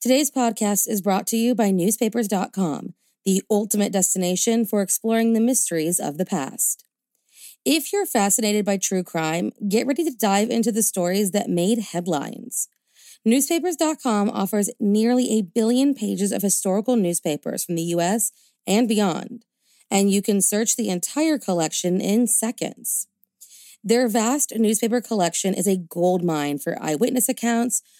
Today's podcast is brought to you by newspapers.com, the ultimate destination for exploring the mysteries of the past. If you're fascinated by true crime, get ready to dive into the stories that made headlines. Newspapers.com offers nearly a billion pages of historical newspapers from the US and beyond, and you can search the entire collection in seconds. Their vast newspaper collection is a goldmine for eyewitness accounts,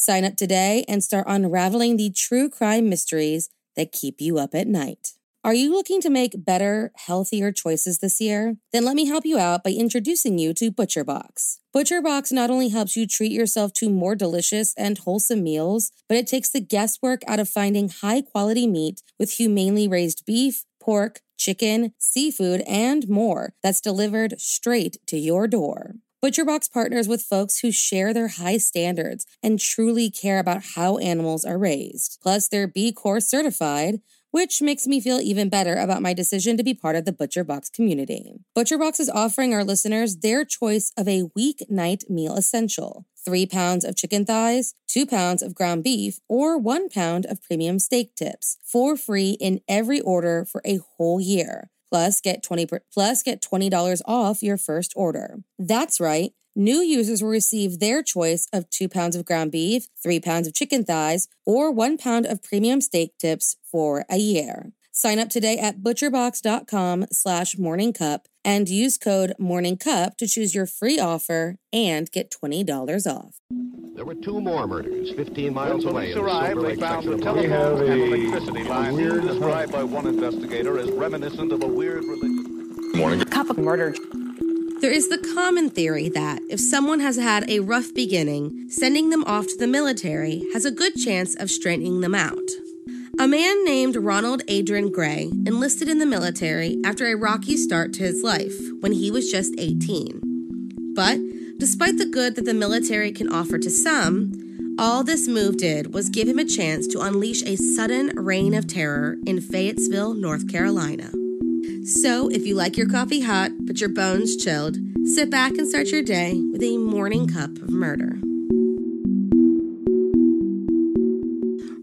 Sign up today and start unraveling the true crime mysteries that keep you up at night. Are you looking to make better, healthier choices this year? Then let me help you out by introducing you to ButcherBox. ButcherBox not only helps you treat yourself to more delicious and wholesome meals, but it takes the guesswork out of finding high quality meat with humanely raised beef, pork, chicken, seafood, and more that's delivered straight to your door. ButcherBox partners with folks who share their high standards and truly care about how animals are raised. Plus, they're B Corp certified which makes me feel even better about my decision to be part of the ButcherBox community. ButcherBox is offering our listeners their choice of a weeknight meal essential three pounds of chicken thighs, two pounds of ground beef, or one pound of premium steak tips for free in every order for a whole year. Plus, get 20 plus get $20 off your first order. That's right. New users will receive their choice of two pounds of ground beef, three pounds of chicken thighs, or one pound of premium steak tips for a year. Sign up today at butcherbox.com slash morningcup and use code morningcup to choose your free offer and get $20 off. There were two more murders 15 miles when away. police arrived, they found the telephone and electricity lines described by one investigator as reminiscent of a weird religion. Morning. Cup of murder. There is the common theory that if someone has had a rough beginning, sending them off to the military has a good chance of straightening them out. A man named Ronald Adrin Gray enlisted in the military after a rocky start to his life when he was just 18. But despite the good that the military can offer to some, all this move did was give him a chance to unleash a sudden reign of terror in Fayetteville, North Carolina. So, if you like your coffee hot but your bones chilled, sit back and start your day with a morning cup of murder.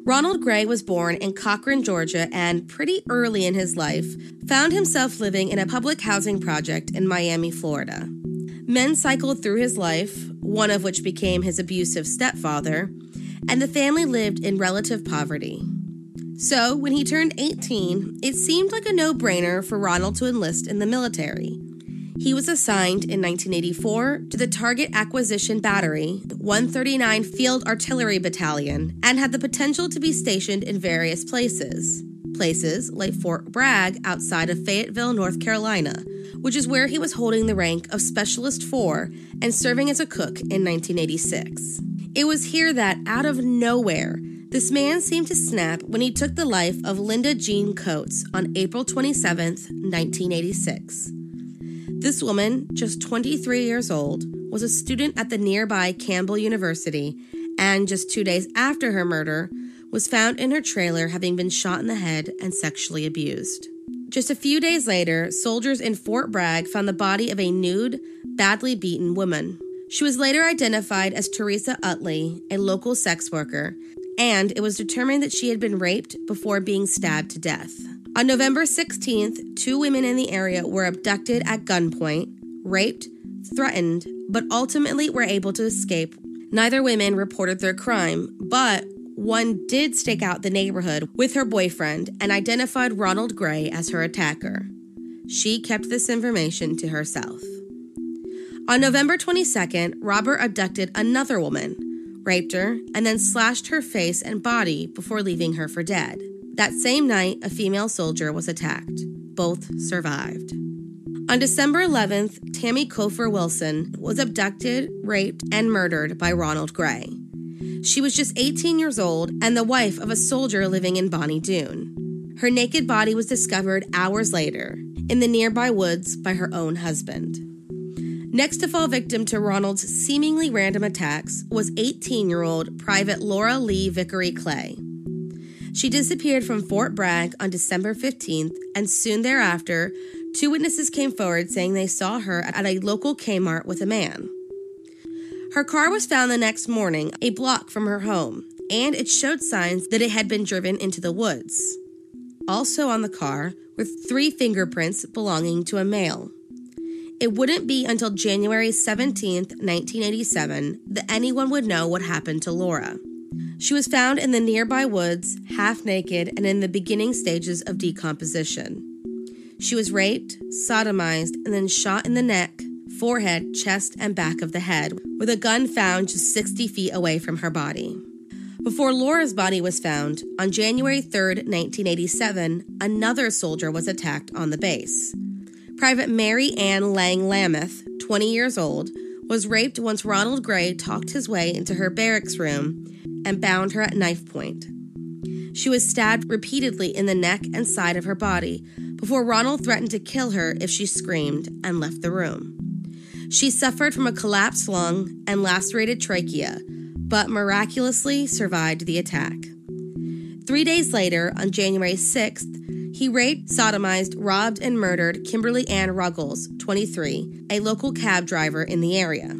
Ronald Gray was born in Cochran, Georgia, and pretty early in his life found himself living in a public housing project in Miami, Florida. Men cycled through his life, one of which became his abusive stepfather, and the family lived in relative poverty. So, when he turned 18, it seemed like a no brainer for Ronald to enlist in the military. He was assigned in 1984 to the Target Acquisition Battery, 139 Field Artillery Battalion, and had the potential to be stationed in various places. Places like Fort Bragg outside of Fayetteville, North Carolina, which is where he was holding the rank of Specialist 4 and serving as a cook in 1986. It was here that, out of nowhere, this man seemed to snap when he took the life of Linda Jean Coates on April 27, 1986. This woman, just 23 years old, was a student at the nearby Campbell University and just two days after her murder, was found in her trailer having been shot in the head and sexually abused. Just a few days later, soldiers in Fort Bragg found the body of a nude, badly beaten woman. She was later identified as Teresa Utley, a local sex worker, and it was determined that she had been raped before being stabbed to death. On November 16th, two women in the area were abducted at gunpoint, raped, threatened, but ultimately were able to escape. Neither women reported their crime, but one did stake out the neighborhood with her boyfriend and identified Ronald Gray as her attacker. She kept this information to herself. On November 22nd, Robert abducted another woman, raped her, and then slashed her face and body before leaving her for dead. That same night, a female soldier was attacked. Both survived. On December 11th, Tammy Kofer Wilson was abducted, raped, and murdered by Ronald Gray. She was just 18 years old and the wife of a soldier living in Bonnie Doone. Her naked body was discovered hours later in the nearby woods by her own husband. Next to fall victim to Ronald's seemingly random attacks was 18 year old Private Laura Lee Vickery Clay. She disappeared from Fort Bragg on December 15th, and soon thereafter, two witnesses came forward saying they saw her at a local Kmart with a man. Her car was found the next morning, a block from her home, and it showed signs that it had been driven into the woods. Also on the car were three fingerprints belonging to a male. It wouldn't be until January 17, 1987, that anyone would know what happened to Laura. She was found in the nearby woods, half naked and in the beginning stages of decomposition. She was raped, sodomized, and then shot in the neck, forehead, chest, and back of the head, with a gun found just 60 feet away from her body. Before Laura's body was found, on January 3, 1987, another soldier was attacked on the base. Private Mary Ann Lang Nameth, 20 years old, was raped once Ronald Gray talked his way into her barracks room and bound her at knife point. She was stabbed repeatedly in the neck and side of her body before Ronald threatened to kill her if she screamed and left the room. She suffered from a collapsed lung and lacerated trachea, but miraculously survived the attack. Three days later, on January 6th, he raped, sodomized, robbed, and murdered Kimberly Ann Ruggles, 23, a local cab driver in the area.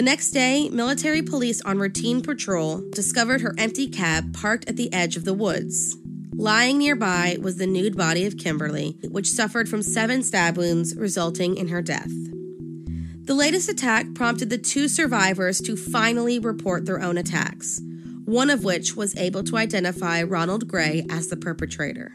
The next day, military police on routine patrol discovered her empty cab parked at the edge of the woods. Lying nearby was the nude body of Kimberly, which suffered from seven stab wounds, resulting in her death. The latest attack prompted the two survivors to finally report their own attacks, one of which was able to identify Ronald Gray as the perpetrator.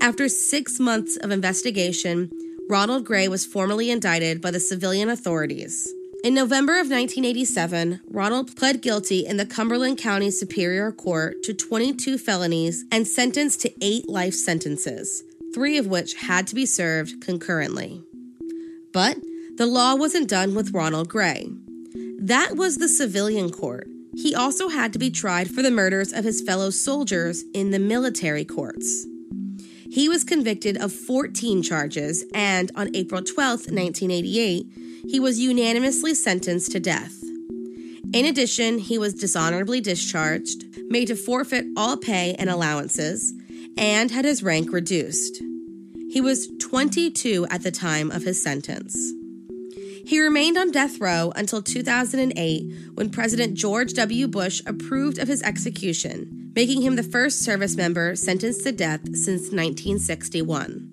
After six months of investigation, Ronald Gray was formally indicted by the civilian authorities. In November of 1987, Ronald pled guilty in the Cumberland County Superior Court to 22 felonies and sentenced to eight life sentences, three of which had to be served concurrently. But the law wasn't done with Ronald Gray. That was the civilian court. He also had to be tried for the murders of his fellow soldiers in the military courts. He was convicted of 14 charges, and on April 12, 1988, he was unanimously sentenced to death. In addition, he was dishonorably discharged, made to forfeit all pay and allowances, and had his rank reduced. He was 22 at the time of his sentence. He remained on death row until 2008 when President George W. Bush approved of his execution, making him the first service member sentenced to death since 1961.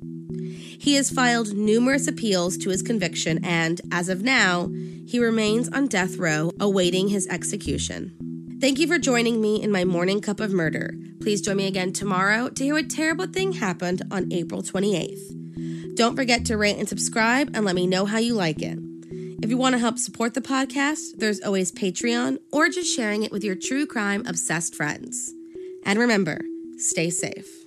He has filed numerous appeals to his conviction, and as of now, he remains on death row awaiting his execution. Thank you for joining me in my morning cup of murder. Please join me again tomorrow to hear what terrible thing happened on April 28th. Don't forget to rate and subscribe and let me know how you like it. If you want to help support the podcast, there's always Patreon or just sharing it with your true crime obsessed friends. And remember, stay safe.